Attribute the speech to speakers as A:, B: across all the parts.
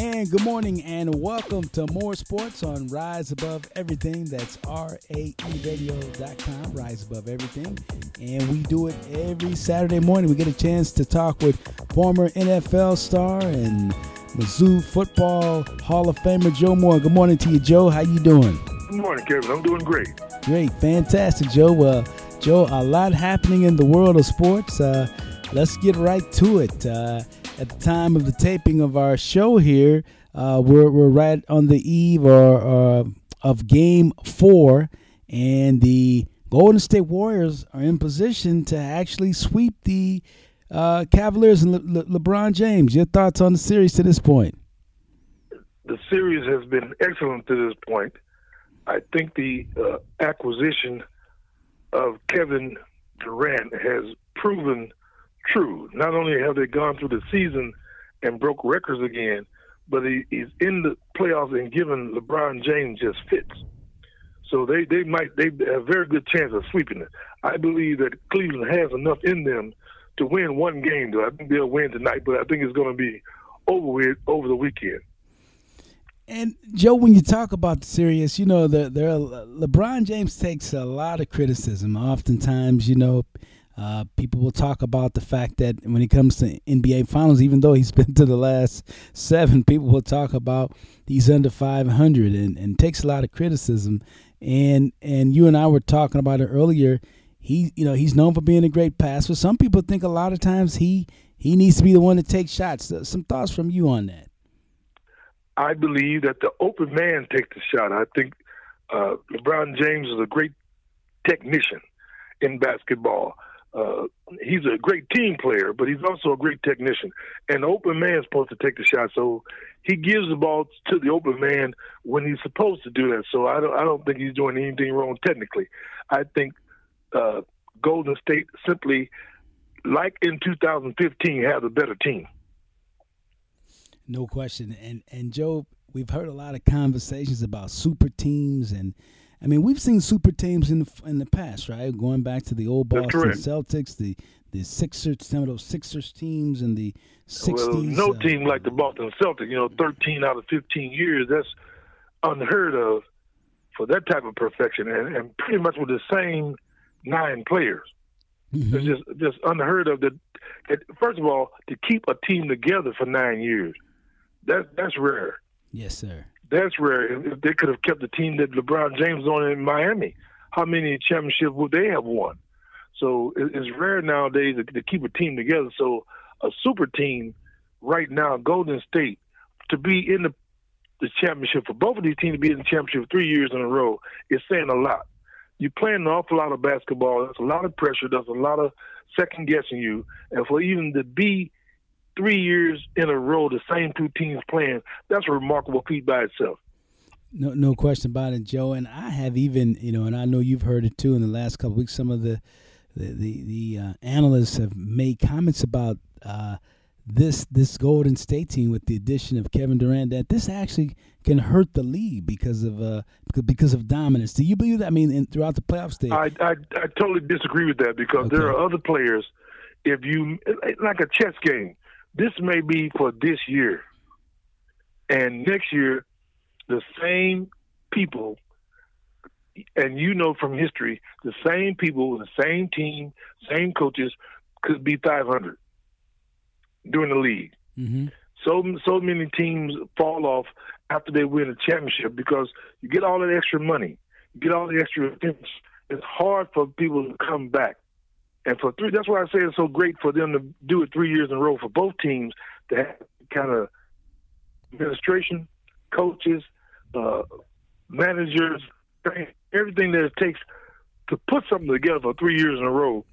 A: And good morning and welcome to more sports on Rise Above Everything. That's RAERadio.com, Rise Above Everything. And we do it every Saturday morning. We get a chance to talk with former NFL star and Mizzou football Hall of Famer Joe Moore. Good morning to you, Joe. How you doing?
B: Good morning, Kevin. I'm doing great.
A: Great, fantastic, Joe. Uh, Joe, a lot happening in the world of sports. Uh, let's get right to it. Uh, at the time of the taping of our show here, uh, we're, we're right on the eve or, uh, of game four, and the Golden State Warriors are in position to actually sweep the uh, Cavaliers and Le- Le- LeBron James. Your thoughts on the series to this point?
B: The series has been excellent to this point. I think the uh, acquisition of Kevin Durant has proven true. Not only have they gone through the season and broke records again, but he, he's in the playoffs and given LeBron James just fits. So they, they might they have a very good chance of sweeping it. I believe that Cleveland has enough in them to win one game. Though I think they'll win tonight, but I think it's going to be over with over the weekend.
A: And Joe, when you talk about the series, you know, the, the LeBron James takes a lot of criticism. Oftentimes, you know, uh, people will talk about the fact that when it comes to NBA Finals, even though he's been to the last seven, people will talk about he's under 500 and, and takes a lot of criticism. And and you and I were talking about it earlier. He, you know, he's known for being a great passer. Some people think a lot of times he he needs to be the one to take shots. Some thoughts from you on that?
B: I believe that the open man takes the shot. I think uh, LeBron James is a great technician in basketball. Uh, he's a great team player, but he's also a great technician. And the open man is supposed to take the shot, so he gives the ball to the open man when he's supposed to do that. So I don't, I don't think he's doing anything wrong technically. I think uh, Golden State simply, like in 2015, has a better team.
A: No question. And and Joe, we've heard a lot of conversations about super teams, and I mean we've seen super teams in the, in the past, right? Going back to the old Boston Celtics, the the Sixers, some of those Sixers teams in the '60s. Well,
B: no uh, team like the Boston Celtics. You know, 13 out of 15 years. That's unheard of for that type of perfection, and, and pretty much with the same nine players. Mm-hmm. It's just just unheard of. That, that first of all, to keep a team together for nine years that that's rare.
A: Yes, sir.
B: That's rare. If they could have kept the team that LeBron James on in Miami, how many championships would they have won? So it's rare nowadays to keep a team together. So a super team right now, Golden State, to be in the the championship for both of these teams to be in the championship three years in a row is saying a lot. You're playing an awful lot of basketball. There's a lot of pressure. There's a lot of second guessing you, and for even to be three years in a row, the same two teams playing, that's a remarkable feat by itself.
A: No, no question about it, Joe. And I have even, you know, and I know you've heard it too in the last couple weeks. Some of the the the, the uh, analysts have made comments about uh, this this Golden State team with the addition of Kevin Durant that this actually can hurt the league because of uh, because of dominance. Do you believe that? I mean, in, throughout the playoff stage,
B: I, I I totally disagree with that because okay. there are other players. If you like a chess game, this may be for this year. And next year, the same people, and you know from history, the same people, with the same team, same coaches could be 500 during the league. Mm-hmm. So so many teams fall off after they win a championship because you get all that extra money, you get all the extra attention. It's hard for people to come back. And for three, that's why I say it's so great for them to do it three years in a row for both teams to have kind of administration, coaches, uh, managers, everything that it takes to put something together for three years in a row.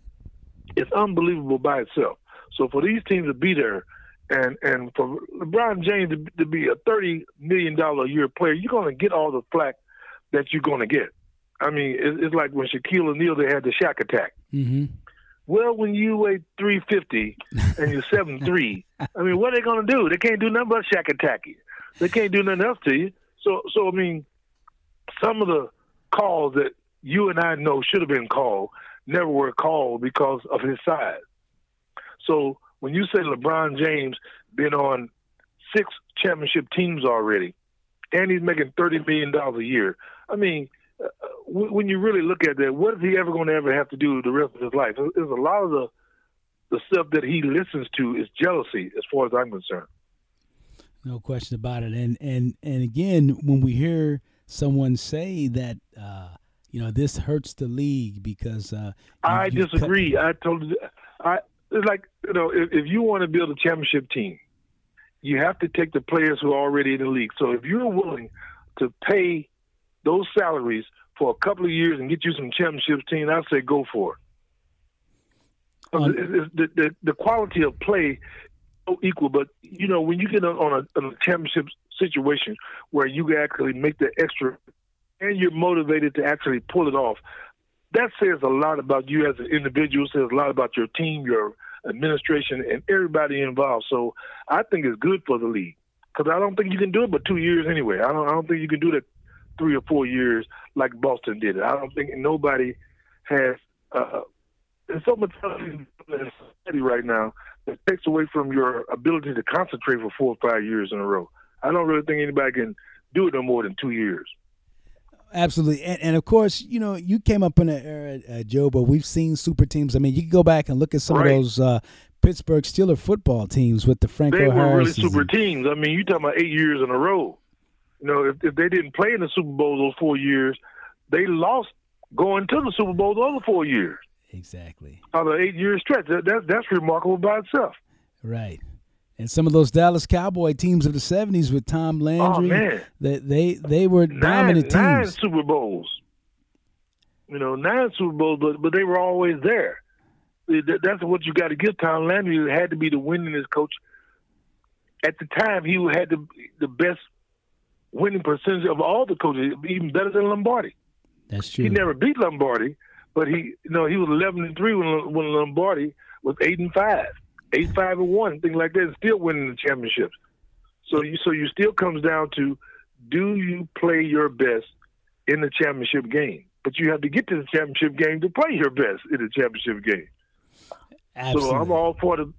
B: It's unbelievable by itself. So for these teams to be there, and and for LeBron James to, to be a thirty million dollar a year player, you're going to get all the flack that you're going to get. I mean, it's like when Shaquille O'Neal they had the Shaq attack. Mm-hmm. Well, when you weigh 350 and you're seven three, I mean, what are they going to do? They can't do nothing but Shaq attack you. They can't do nothing else to you. So, so I mean, some of the calls that you and I know should have been called never were called because of his size. So when you say LeBron James been on six championship teams already, and he's making thirty million dollars a year. I mean, uh, when you really look at that, what is he ever going to ever have to do the rest of his life? There's a lot of the the stuff that he listens to is jealousy, as far as I'm concerned.
A: No question about it. And and and again, when we hear someone say that, uh, you know, this hurts the league because uh,
B: I disagree. Cut- I told you, I it's like you know, if, if you want to build a championship team, you have to take the players who are already in the league. So if you're willing to pay those salaries for a couple of years and get you some championships team, I say go for it. Um, the, the, the quality of play equal, but you know when you get on a, on a championship situation where you actually make the extra and you're motivated to actually pull it off, that says a lot about you as an individual. Says a lot about your team, your administration, and everybody involved. So I think it's good for the league because I don't think you can do it but two years anyway. I don't. I don't think you can do that three or four years like Boston did it. I don't think nobody has. Uh, there's so much in society right now that takes away from your ability to concentrate for four or five years in a row. I don't really think anybody can do it no more than two years.
A: Absolutely, and, and of course, you know, you came up in an era, uh, Joe, but we've seen super teams. I mean, you can go back and look at some right. of those uh, Pittsburgh Steeler football teams with the Franco
B: They were really super teams. I mean, you talking about eight years in a row. You know, if, if they didn't play in the Super Bowl those four years, they lost going to the Super Bowl the other four years.
A: Exactly.
B: On an eight year stretch. That, that, that's remarkable by itself.
A: Right. And some of those Dallas Cowboy teams of the '70s with Tom oh, Landry,
B: oh, man.
A: they they they were
B: nine,
A: dominant teams.
B: Nine Super Bowls, you know, nine Super Bowls, but but they were always there. That's what you got to give Tom Landry. He had to be the winningest coach. At the time, he had the the best winning percentage of all the coaches, even better than Lombardi.
A: That's true.
B: He never beat Lombardi, but he you know he was eleven and three when when Lombardi was eight and five eight five and one, things like that, and still winning the championships. So you so you still comes down to do you play your best in the championship game? But you have to get to the championship game to play your best in the championship game.
A: Absolutely.
B: So I'm all for the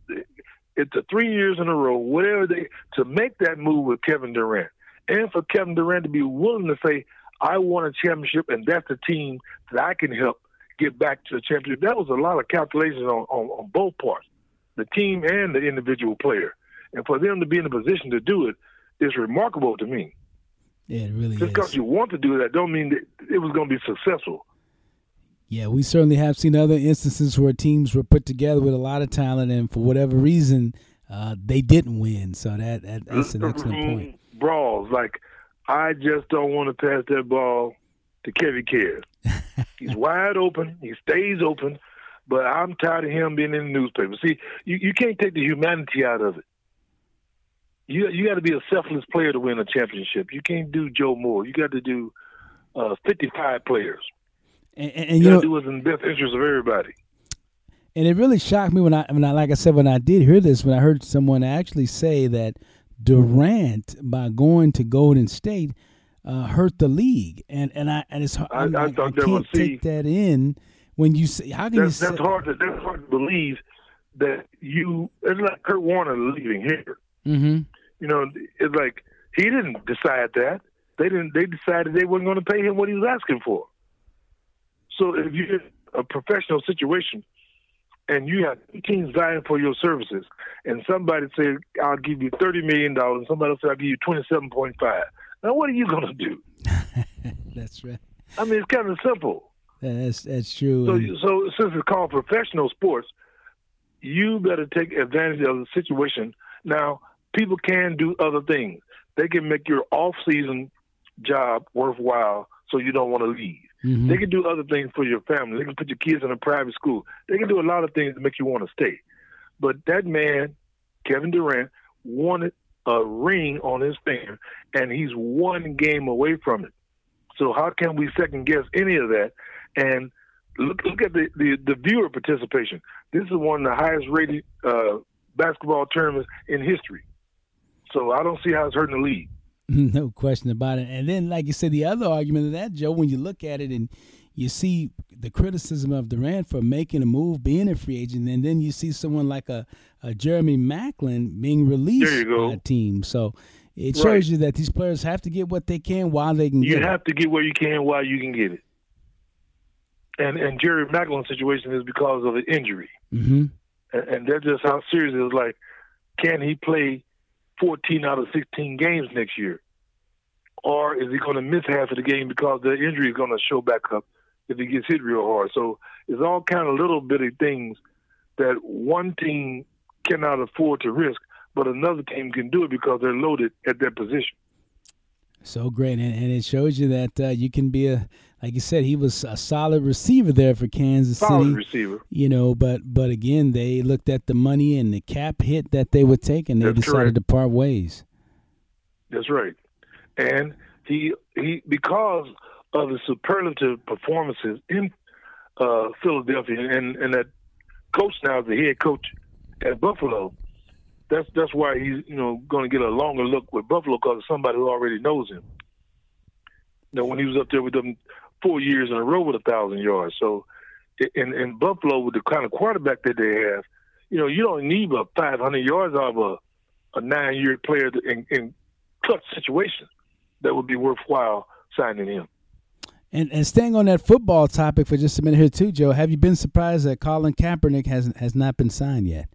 B: it's a three years in a row, whatever they to make that move with Kevin Durant. And for Kevin Durant to be willing to say, I want a championship and that's the team that I can help get back to the championship. That was a lot of calculations on, on, on both parts the team and the individual player. And for them to be in a position to do it is remarkable to me.
A: Yeah, it really
B: Just because you want to do that don't mean that it was going to be successful.
A: Yeah, we certainly have seen other instances where teams were put together with a lot of talent, and for whatever reason, uh, they didn't win. So that, that that's an excellent point.
B: Brawls like I just don't want to pass that ball to Kevin Cares. He's wide open. He stays open. But I'm tired of him being in the newspaper. See, you, you can't take the humanity out of it. You you got to be a selfless player to win a championship. You can't do Joe Moore. You got to do uh, 55 players.
A: And, and, and you, you know,
B: do what's in the best interest of everybody.
A: And it really shocked me when I, when I, like I said, when I did hear this, when I heard someone actually say that Durant, by going to Golden State, uh, hurt the league, and and I and it's I, I, I, I can't take that in when you say how can
B: that's,
A: you
B: that's hard to that's hard to believe that you it's like Kurt Warner leaving here.
A: Mm-hmm.
B: You know, it's like he didn't decide that. They didn't. They decided they weren't going to pay him what he was asking for. So if you're in a professional situation and you have teams vying for your services, and somebody says I'll give you thirty million dollars, and somebody else say I'll give you twenty seven point five. Now what are you going to do?
A: That's right.
B: I mean, it's kind of simple.
A: That's that's true.
B: So, so since it's called professional sports, you better take advantage of the situation. Now, people can do other things. They can make your off-season job worthwhile, so you don't want to leave.
A: Mm-hmm.
B: They can do other things for your family. They can put your kids in a private school. They can do a lot of things to make you want to stay. But that man, Kevin Durant, wanted a ring on his finger, and he's one game away from it. So how can we second guess any of that? And look look at the, the, the viewer participation. This is one of the highest rated uh, basketball tournaments in history. So I don't see how it's hurting the league.
A: No question about it. And then, like you said, the other argument of that, Joe, when you look at it and you see the criticism of Durant for making a move, being a free agent, and then you see someone like a, a Jeremy Maclin being released by a team. So it shows right. you that these players have to get what they can while they can.
B: You
A: have
B: it. to get what you can while you can get it. And and Jerry Maclin's situation is because of an injury,
A: mm-hmm.
B: and, and that's just how serious it is. Like, can he play 14 out of 16 games next year? Or is he going to miss half of the game because the injury is going to show back up if he gets hit real hard? So it's all kind of little bitty things that one team cannot afford to risk, but another team can do it because they're loaded at that position.
A: So great, and, and it shows you that uh, you can be a, like you said, he was a solid receiver there for Kansas
B: solid
A: City.
B: receiver.
A: You know, but but again, they looked at the money and the cap hit that they would take, and they That's decided correct. to part ways.
B: That's right, and he he because of the superlative performances in uh, Philadelphia, and and that coach now is the head coach at Buffalo that's that's why he's you know going to get a longer look with Buffalo because somebody who already knows him. You know, when he was up there with them four years in a row with a thousand yards. So, in in Buffalo with the kind of quarterback that they have, you know, you don't need a 500 yards out of a a nine year player in, in clutch situations that would be worthwhile signing him.
A: And and staying on that football topic for just a minute here too, Joe. Have you been surprised that Colin Kaepernick has has not been signed yet?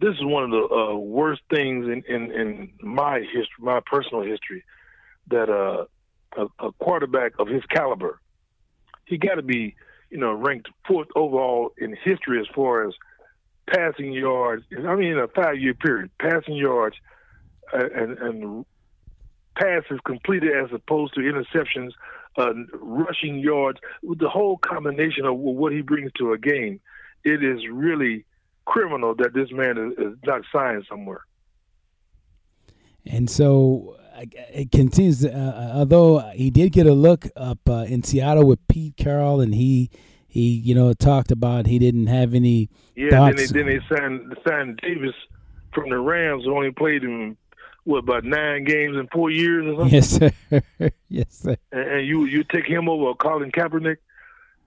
B: this is one of the uh, worst things in, in, in my history, my personal history, that uh, a, a quarterback of his caliber, he got to be, you know, ranked fourth overall in history as far as passing yards. I mean, in a five-year period, passing yards uh, and, and passes completed as opposed to interceptions, uh, rushing yards, the whole combination of what he brings to a game, it is really criminal that this man is, is not signed somewhere.
A: And so it continues. Uh, uh, although he did get a look up uh, in Seattle with Pete Carroll, and he he you know talked about he didn't have any.
B: Yeah,
A: thoughts.
B: then they then they signed signed Davis from the Rams, who only played in what about nine games in four years or something.
A: Yes, sir. yes, sir.
B: And, and you you take him over Colin Kaepernick.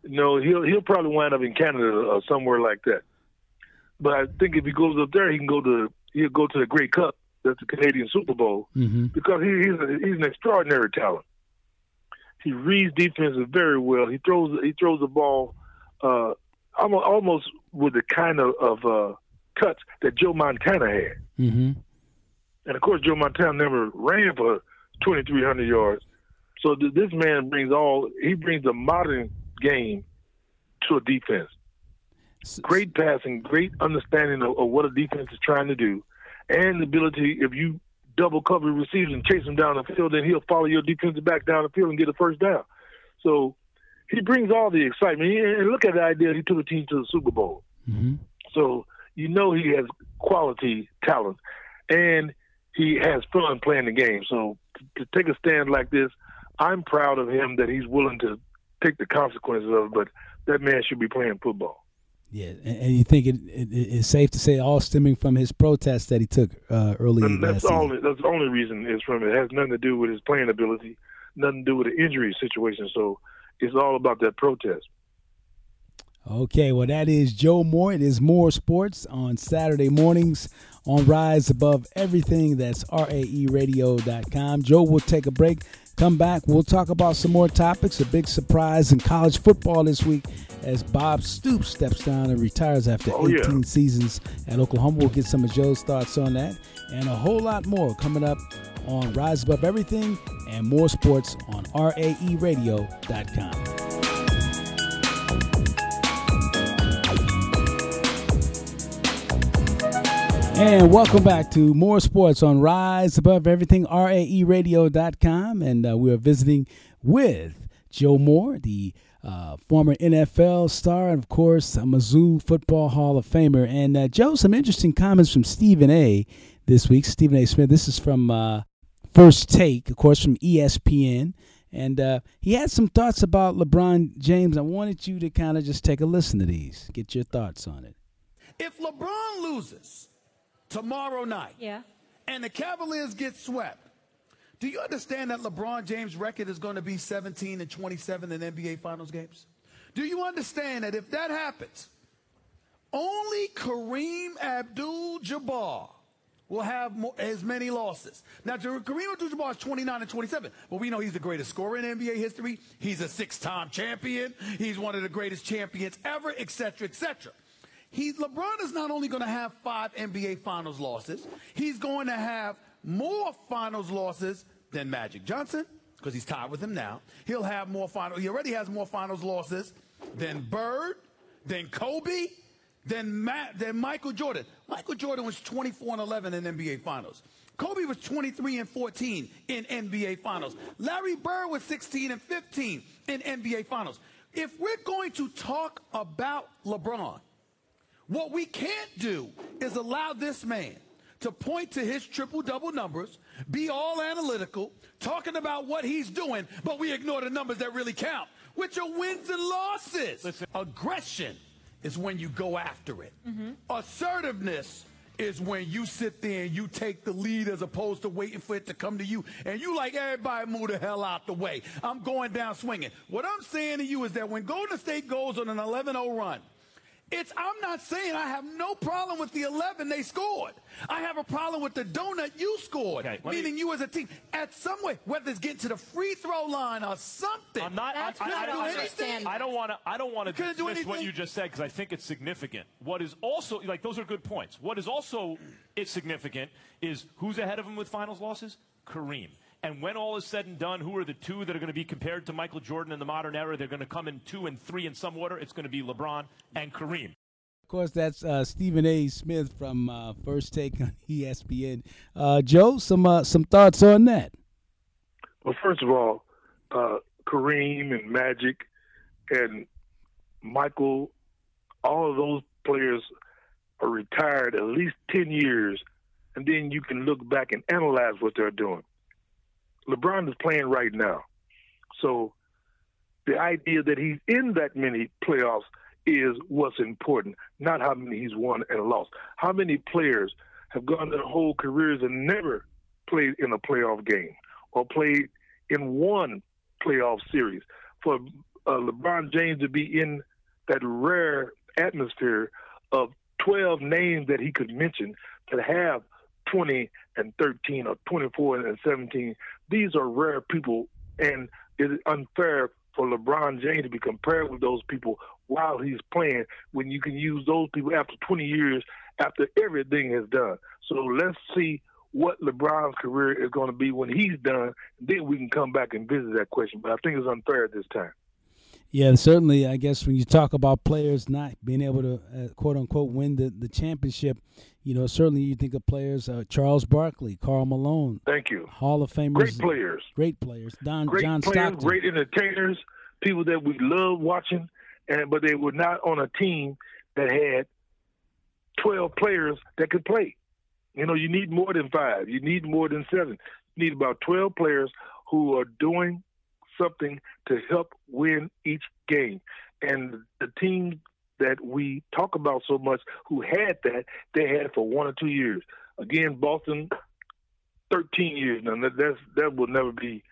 B: No, he'll he'll probably wind up in Canada or somewhere like that. But I think if he goes up there, he can go to he'll go to the Grey Cup. That's the Canadian Super Bowl
A: mm-hmm.
B: because he, he's a, he's an extraordinary talent. He reads defenses very well. He throws he throws the ball uh, almost, almost with the kind of, of uh, touch that Joe Montana had.
A: Mm-hmm.
B: And of course, Joe Montana never ran for 2,300 yards. So th- this man brings all he brings a modern game to a defense great passing, great understanding of, of, what a defense is trying to do, and the ability if you double cover receivers and chase him down the field, then he'll follow your defensive back down the field and get a first down. So he brings all the excitement. And look at the idea he took a team to the Super Bowl.
A: Mm-hmm.
B: So you know he has quality talent, and he has fun playing the game. So to take a stand like this, I'm proud of him that he's willing to take the consequences of it. But that man should be playing football.
A: Yeah, and, and you think it, it, it's safe to say all stemming from his protest that he took uh, early
B: and
A: that's
B: That's the only reason is from it. it. has nothing to do with his playing ability, nothing to do with the injury situation. So it's all about that protest.
A: Okay, well, that is Joe Moore. It is More Sports on Saturday mornings on Rise Above Everything. That's raeradio.com. Joe will take a break. Come back. We'll talk about some more topics. A big surprise in college football this week as Bob Stoops steps down and retires after
B: oh,
A: 18
B: yeah.
A: seasons at Oklahoma. We'll get some of Joe's thoughts on that and a whole lot more coming up on Rise Above Everything and more sports on raeradio.com. And welcome back to more sports on Rise Above Everything, raeradio.com. And uh, we are visiting with Joe Moore, the uh, former NFL star, and of course, a Mizzou Football Hall of Famer. And uh, Joe, some interesting comments from Stephen A. this week. Stephen A. Smith. This is from uh, First Take, of course, from ESPN. And uh, he had some thoughts about LeBron James. I wanted you to kind of just take a listen to these, get your thoughts on it.
C: If LeBron loses tomorrow night,
D: yeah,
C: and the Cavaliers get swept, Do you understand that LeBron James' record is going to be 17 and 27 in NBA Finals games? Do you understand that if that happens, only Kareem Abdul-Jabbar will have more, as many losses. Now, Kareem Abdul-Jabbar is 29 and 27, but we know he's the greatest scorer in NBA history. He's a six-time champion. He's one of the greatest champions ever, etc., etc. He, LeBron is not only going to have five NBA Finals losses, he's going to have more Finals losses than Magic Johnson, because he's tied with him now. He'll have more finals. He already has more finals losses than Bird, than Kobe, than Matt, than Michael Jordan. Michael Jordan was 24 and 11 in NBA Finals. Kobe was 23 and 14 in NBA Finals. Larry Bird was 16 and 15 in NBA Finals. If we're going to talk about LeBron, what we can't do is allow this man to point to his triple double numbers, be all analytical, talking about what he's doing, but we ignore the numbers that really count, which are wins and losses. Listen. Aggression is when you go after it. Mm-hmm. Assertiveness is when you sit there and you take the lead as opposed to waiting for it to come to you. And you like, everybody move the hell out the way. I'm going down swinging. What I'm saying to you is that when Golden State goes on an 11 0 run, it's, I'm not saying I have no problem with the 11 they scored. I have a problem with the donut you scored, okay, meaning me, you as a team. At some way, whether it's getting to the free throw line or something.
D: I'm not.
C: That's
D: I,
C: I, I,
D: don't understand. I don't want to. I don't want to dismiss do what you just said because I think it's significant. What is also like those are good points. What is also it's significant is who's ahead of him with finals losses. Kareem. And when all is said and done, who are the two that are going to be compared to Michael Jordan in the modern era? They're going to come in two and three in some order. It's going to be LeBron and Kareem.
A: Of course, that's uh, Stephen A. Smith from uh, First Take on ESPN. Uh, Joe, some uh, some thoughts on that?
B: Well, first of all, uh, Kareem and Magic and Michael, all of those players are retired at least 10 years, and then you can look back and analyze what they're doing. LeBron is playing right now. So the idea that he's in that many playoffs is what's important, not how many he's won and lost. How many players have gone their whole careers and never played in a playoff game or played in one playoff series? For uh, LeBron James to be in that rare atmosphere of 12 names that he could mention that have 20 and 13 or 24 and 17. These are rare people, and it is unfair for LeBron James to be compared with those people while he's playing when you can use those people after 20 years after everything is done. So let's see what LeBron's career is going to be when he's done. Then we can come back and visit that question. But I think it's unfair at this time.
A: Yeah, certainly. I guess when you talk about players not being able to uh, quote unquote win the, the championship, you know, certainly you think of players uh, Charles Barkley, Karl Malone.
B: Thank you.
A: Hall of Famers.
B: Great players.
A: Great players. Don
B: great
A: John
B: players,
A: Stockton.
B: Great entertainers. People that we love watching, and but they were not on a team that had twelve players that could play. You know, you need more than five. You need more than seven. You need about twelve players who are doing something to help win each game. And the team that we talk about so much who had that, they had it for one or two years. Again, Boston, 13 years now. That, that's, that will never be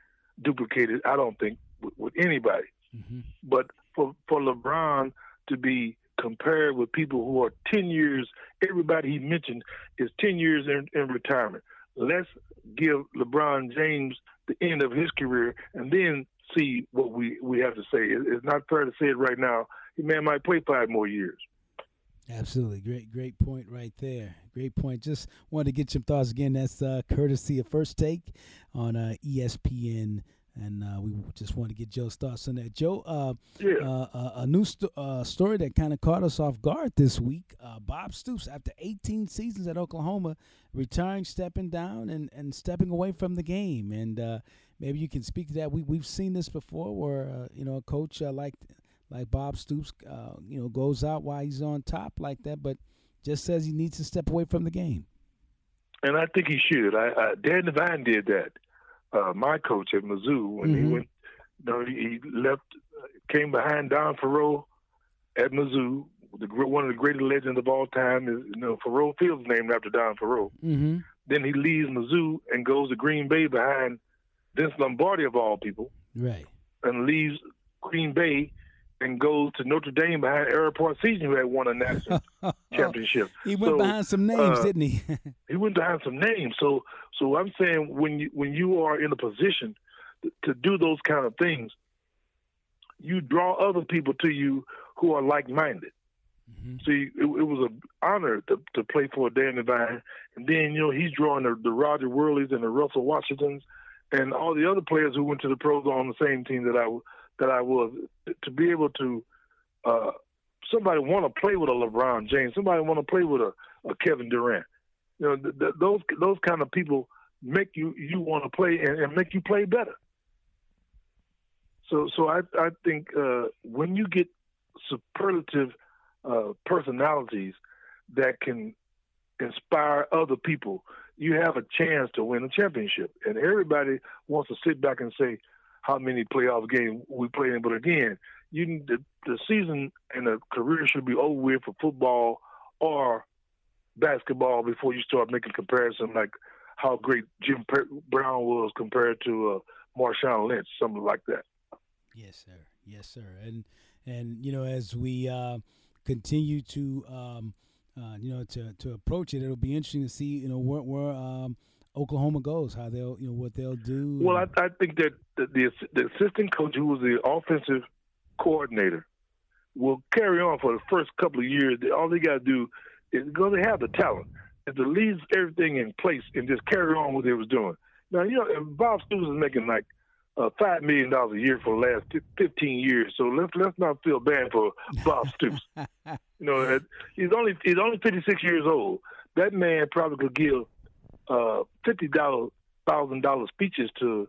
B: duplicated, I don't think, with, with anybody. Mm-hmm. But for, for LeBron to be compared with people who are 10 years, everybody he mentioned is 10 years in, in retirement. Let's give LeBron James the end of his career and then see what we, we have to say. It's not fair to say it right now. He man might play five more years.
A: Absolutely, great, great point right there. Great point. Just wanted to get your thoughts again. That's uh, courtesy of First Take on uh, ESPN, and uh, we just want to get Joe's thoughts on that. Joe, uh,
B: yeah.
A: Uh, uh, a new st- story that kind of caught us off guard this week. Bob Stoops, after 18 seasons at Oklahoma, retiring, stepping down, and, and stepping away from the game, and maybe you can speak to that. We we've seen this before, where uh, you know a coach uh, like like Bob Stoops, uh, you know, goes out while he's on top like that, but just says he needs to step away from the game.
B: And I think he should. I, I Dan Devine did that. Uh, my coach at Mizzou when mm-hmm. he went, you know, he left, came behind Don Faurot at Mizzou. The, one of the greatest legends of all time is, you know, Faurot Field's named after Don Faurot. Mm-hmm. Then he leaves Mizzou and goes to Green Bay behind Vince Lombardi of all people,
A: right,
B: and leaves Green Bay and goes to Notre Dame behind Ara Parseghian, who had won a national championship.
A: He went
B: so,
A: behind some names,
B: uh,
A: didn't he?
B: he went behind some names. So, so I'm saying when you when you are in a position to, to do those kind of things, you draw other people to you who are like minded. Mm-hmm. See, it, it, was an honor to, to play for Dan Devine, and then you know he's drawing the, the Roger Wehrlis and the Russell Washingtons, and all the other players who went to the pros on the same team that I that I was. To be able to, uh, somebody want to play with a LeBron James, somebody want to play with a, a Kevin Durant. You know, th- th- those those kind of people make you you want to play and, and make you play better. So, so I I think uh, when you get superlative uh, personalities that can inspire other people, you have a chance to win a championship. And everybody wants to sit back and say how many playoff games we played in. But again, you the, the season and the career should be over with for football or basketball before you start making comparisons like how great Jim Brown was compared to uh, Marshawn Lynch, something like that.
A: Yes, sir. Yes, sir. And and you know, as we uh, continue to um, uh, you know to to approach it, it'll be interesting to see you know where where um, Oklahoma goes, how they'll you know what they'll do.
B: Well, I, I think that the, the, the assistant coach who was the offensive coordinator will carry on for the first couple of years. All they got to do is because they have the talent is to leave everything in place and just carry on what they was doing. Now you know if Bob Stoops is making like uh, five million dollars a year for the last fifteen years. So let's let's not feel bad for Bob Stoops. you know, he's only he's only fifty six years old. That man probably could give uh, fifty dollars thousand dollar speeches to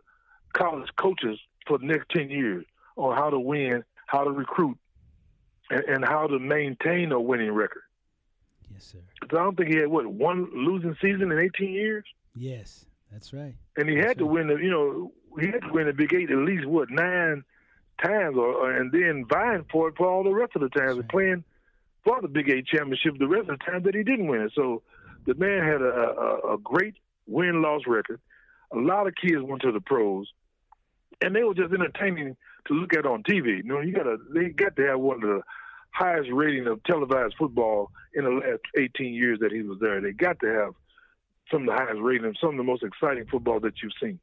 B: college coaches for the next ten years on how to win, how to recruit, and, and how to maintain a winning record.
A: Yes, sir.
B: I don't think he had what one losing season in eighteen years.
A: Yes, that's right.
B: And he
A: that's
B: had to
A: right.
B: win the, you know, he had to win the Big Eight at least what nine times, or, and then vying for it for all the rest of the times, and playing for the Big Eight championship the rest of the time that he didn't win it. So the man had a, a, a great win loss record. A lot of kids went to the pros, and they were just entertaining to look at on TV. You know, you got to they got to have one of the highest rating of televised football in the last 18 years that he was there. They got to have some of the highest rating, some of the most exciting football that you've seen.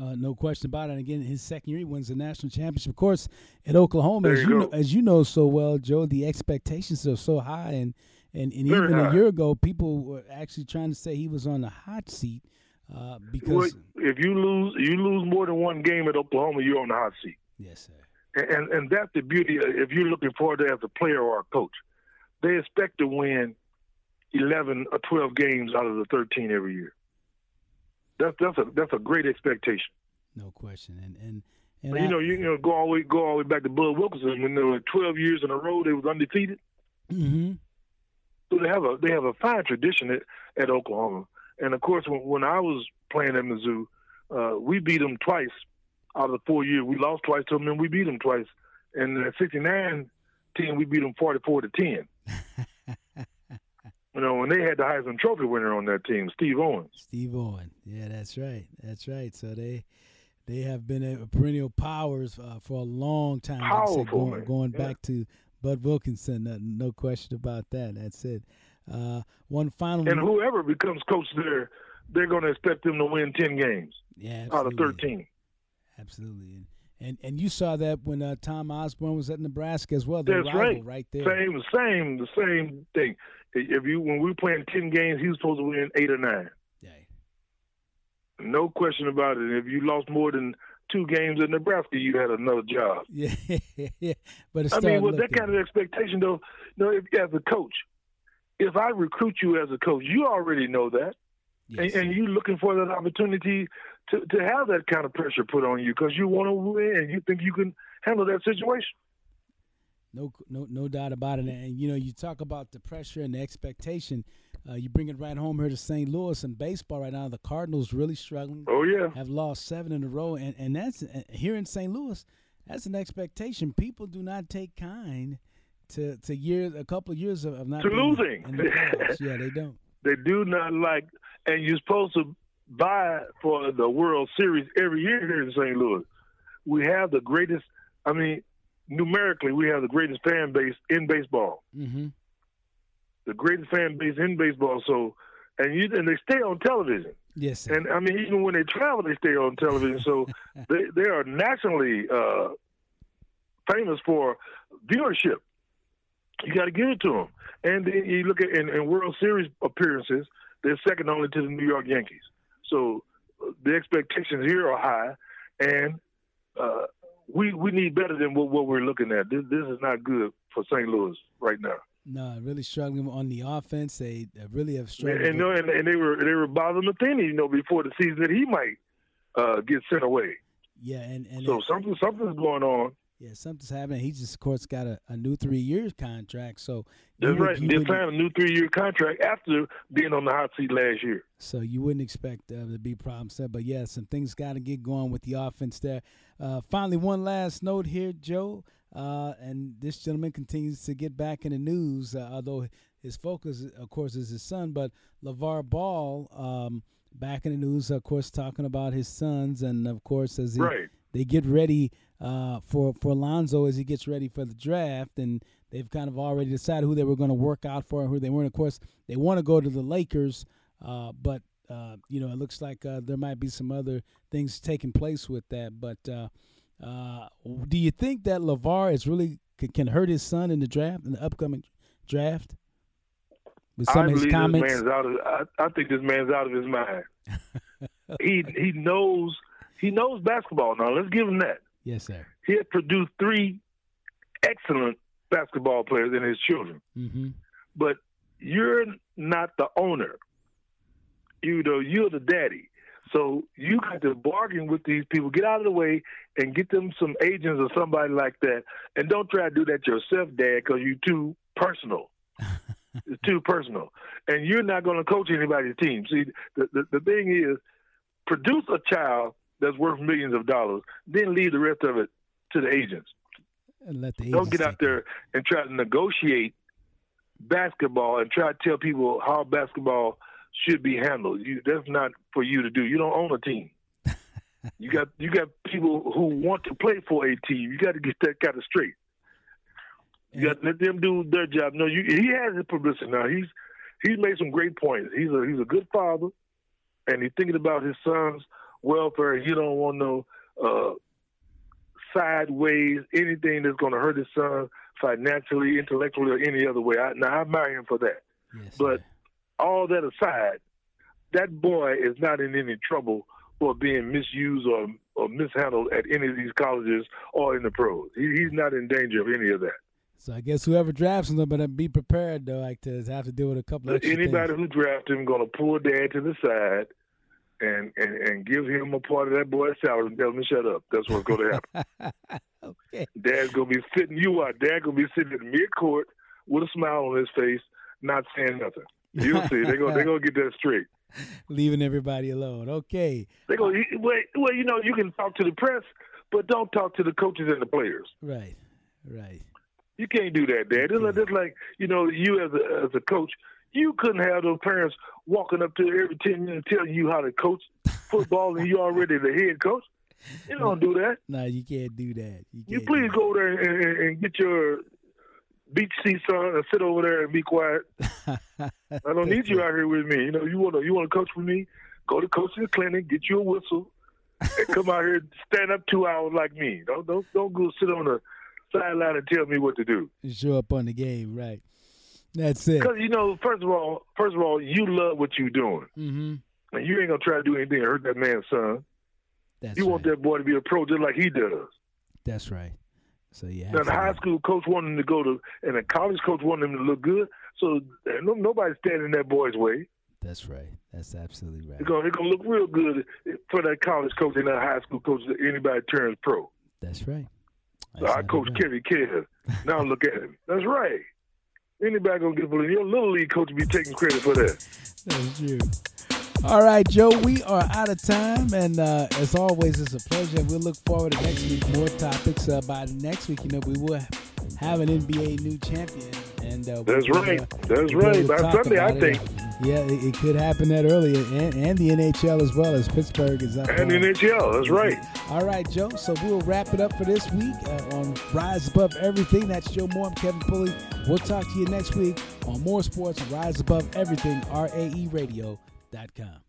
A: Uh, no question about it. And again, his second year, he wins the national championship. Of course, at Oklahoma,
B: there
A: as
B: you,
A: you know, as you know so well, Joe, the expectations are so high, and and, and even
B: high.
A: a year ago, people were actually trying to say he was on the hot seat uh, because
B: well, if you lose, you lose more than one game at Oklahoma, you're on the hot seat.
A: Yes, sir.
B: And and, and that's the beauty. If you're looking forward to as a player or a coach, they expect to win eleven or twelve games out of the thirteen every year. That's that's a that's a great expectation.
A: No question, and and and
B: you
A: I,
B: know you, you know go all the way go all the way back to Bud Wilkinson when they were twelve years in a row they was undefeated.
A: Mm-hmm.
B: So they have a they have a fine tradition at, at Oklahoma, and of course when, when I was playing at Mizzou, uh, we beat them twice out of the four years. We lost twice to them, and we beat them twice. And the '69 team, we beat them 44 to 10. you know, when they had the Heisman Trophy winner on that team, Steve Owen.
A: Steve Owen, yeah, that's right, that's right. So they they have been a perennial powers uh, for a long time. Like
B: Powerful,
A: said, going, going
B: Yeah.
A: back to Bud Wilkinson, uh, no question about that. That's it. Uh, one final,
B: And whoever becomes coach there, they're going to expect them to win 10 games
A: yeah,
B: out of
A: absolutely.
B: 13.
A: Absolutely, and and, you saw that when uh, Tom Osborne was at Nebraska as well. Their
B: That's
A: rival
B: right.
A: right there.
B: Same, same, the same thing. If you when we were playing 10 games, he was supposed to win eight or nine.
A: Yeah.
B: No question about it. If you lost more than two games in Nebraska, you had another job.
A: Yeah, yeah. But
B: I mean, with that kind of expectation, though, you know, if, as a coach, if I recruit you as a coach, you already know that,
A: yes,
B: and, and you looking for that opportunity to, to have that kind of pressure put on you because you want to win and you think you can handle that situation.
A: No, no, no doubt about it. And you know, you talk about the pressure and the expectation. Uh, you bring it right home here to St. Louis and baseball right now. The Cardinals really struggling.
B: Oh yeah,
A: Have lost seven in a row, and and that's uh, here in St. Louis. That's an expectation. People do not take kind to to years, a couple of years of, of not
B: To losing.
A: In the yeah, they don't.
B: they do not like, and you're supposed to vie for the World Series every year here in St. Louis. We have the greatest. I mean, numerically, we have the greatest fan base in baseball.
A: Mm-hmm.
B: The greatest fan base in baseball. So, and you and they stay on television.
A: Yes. Sir.
B: And I mean, even when they travel, they stay on television. So they they are nationally uh, famous for viewership. You got to give it to them. And then you look at in, in World Series appearances, they're second only to the New York Yankees. So uh, the expectations here are high, and uh, we we need better than what, what we're looking at. This this is not good for St. Louis right now.
A: No, really struggling on the offense. They really have struggled.
B: And, and, and, they were they were bothering Matheny, you know, before the season that he might uh, get sent away.
A: Yeah, and, and
B: so something something's going on.
A: Yeah, something's happening. He just, of course, got a, a new three years contract. So
B: that's right. They signed a new three year contract after being on the hot seat last year.
A: So you wouldn't expect uh, to be problems there, but yeah, some things got to get going with the offense there. Uh, finally, one last note here, Joe, uh, and this gentleman continues to get back in the news, uh, although his focus, of course, is his son. But LeVar Ball, um, back in the news, of course, talking about his sons, and of course, as he,
B: right.
A: They get ready uh, for for Alonso as he gets ready for the draft, and they've kind of already decided who they were going to work out for and who they weren't. Of course, they want to go to the Lakers, uh, but uh, you know it looks like uh, there might be some other things taking place with that. But uh, uh, do you think that LeVar is really can hurt his son in the draft in the upcoming draft?
B: With some I of his comments, this man's out of. I, I think this man's out of his mind. he he knows he knows basketball now. Let's give him that.
A: Yes, sir.
B: He had produced three excellent basketball players in his children.
A: Mm-hmm.
B: But you're not the owner. You know, you're the daddy. So you got to bargain with these people, get out of the way, and get them some agents or somebody like that. And don't try to do that yourself, Dad, because you're too personal. it's too personal, and you're not going to coach anybody's team. See, the, the the thing is, produce a child that's worth millions of dollars, then leave the rest of it to the agents.
A: And let the
B: Don't get out there and try to negotiate basketball and try to tell people how basketball should be handled. You, that's not for you to do. You don't own a team. you got you got people who want to play for a team. You got to get that kind of straight. You got to let them do their job. No, you, he has his publicity now. He's he's made some great points. He's a he's a good father, and he's thinking about his sons welfare. He don't want no uh, sideways anything that's going to hurt his son financially, intellectually, or any other way. I, now I admire him for that.
A: Yes,
B: but all that aside, that boy is not in any trouble for being misused or or mishandled at any of these colleges or in the pros. He, he's not in danger of any of that.
A: So I guess whoever drafts him, better be prepared though, like to have to deal with a couple of
B: anybody
A: things.
B: who drafts him going to pull dad to the side and, and, and give him a part of that boy's salary and tell him to shut up. That's what's going to
A: happen. okay.
B: Dad's going to be sitting you out. Dad's going to be sitting in mid court with a smile on his face, not saying nothing. You'll see. They're going they're gonna get that straight.
A: Leaving everybody alone. Okay.
B: They go. Well, well, you know, you can talk to the press, but don't talk to the coaches and the players.
A: Right. Right.
B: You can't do that, Dad. It's like, it's like you know, you as a as a coach, you couldn't have those parents walking up to every 10 minutes telling you how to coach football and you already the head coach. You don't do that.
A: No, you can't do that.
B: You, you please go there and, and, and, get your beach seat son and sit over there and be quiet. I don't need you out here with me. You know, you want to you want to coach with me? Go to coaching clinic, get you a whistle, and come out here stand up two hours like me. Don't don't don't go sit on the sideline and tell me what to do.
A: Show up on the game, right? That's it.
B: Because you know, first of all, first of all, you love what you're doing,
A: mm-hmm.
B: and you ain't gonna try to do anything to hurt that man's son.
A: That's
B: you
A: right.
B: want that boy to be a pro just like he does.
A: That's right. So yeah.
B: Now the high school coach wanted him to go to, and the college coach wanted him to look good. So no, nobody's standing in that boy's way.
A: That's right. That's absolutely right.
B: It's gonna, it's gonna look real good for that college coach and that high school coach that anybody turns pro.
A: That's right.
B: That's so I coach right. Kevin Kidd. Now look at him. That's right. Anybody gonna get bullied? Your little league coach be taking credit for that.
A: That's true. All right, Joe, we are out of time, and uh, as always, it's a pleasure. We'll look forward to next week. More topics uh, by next week. You know, we will have an NBA new champion, and uh,
B: that's right.
A: Uh,
B: that's right. By Sunday, I think.
A: It. Yeah, it, it, could happen that early, and, and, the NHL as well as Pittsburgh is up.
B: And the NHL, that's right.
A: All right, Joe. So we'll wrap it up for this week uh, on Rise Above Everything. That's Joe Moore and Kevin Pulley. We'll talk to you next week on More Sports Rise Above Everything, RAERadio.com.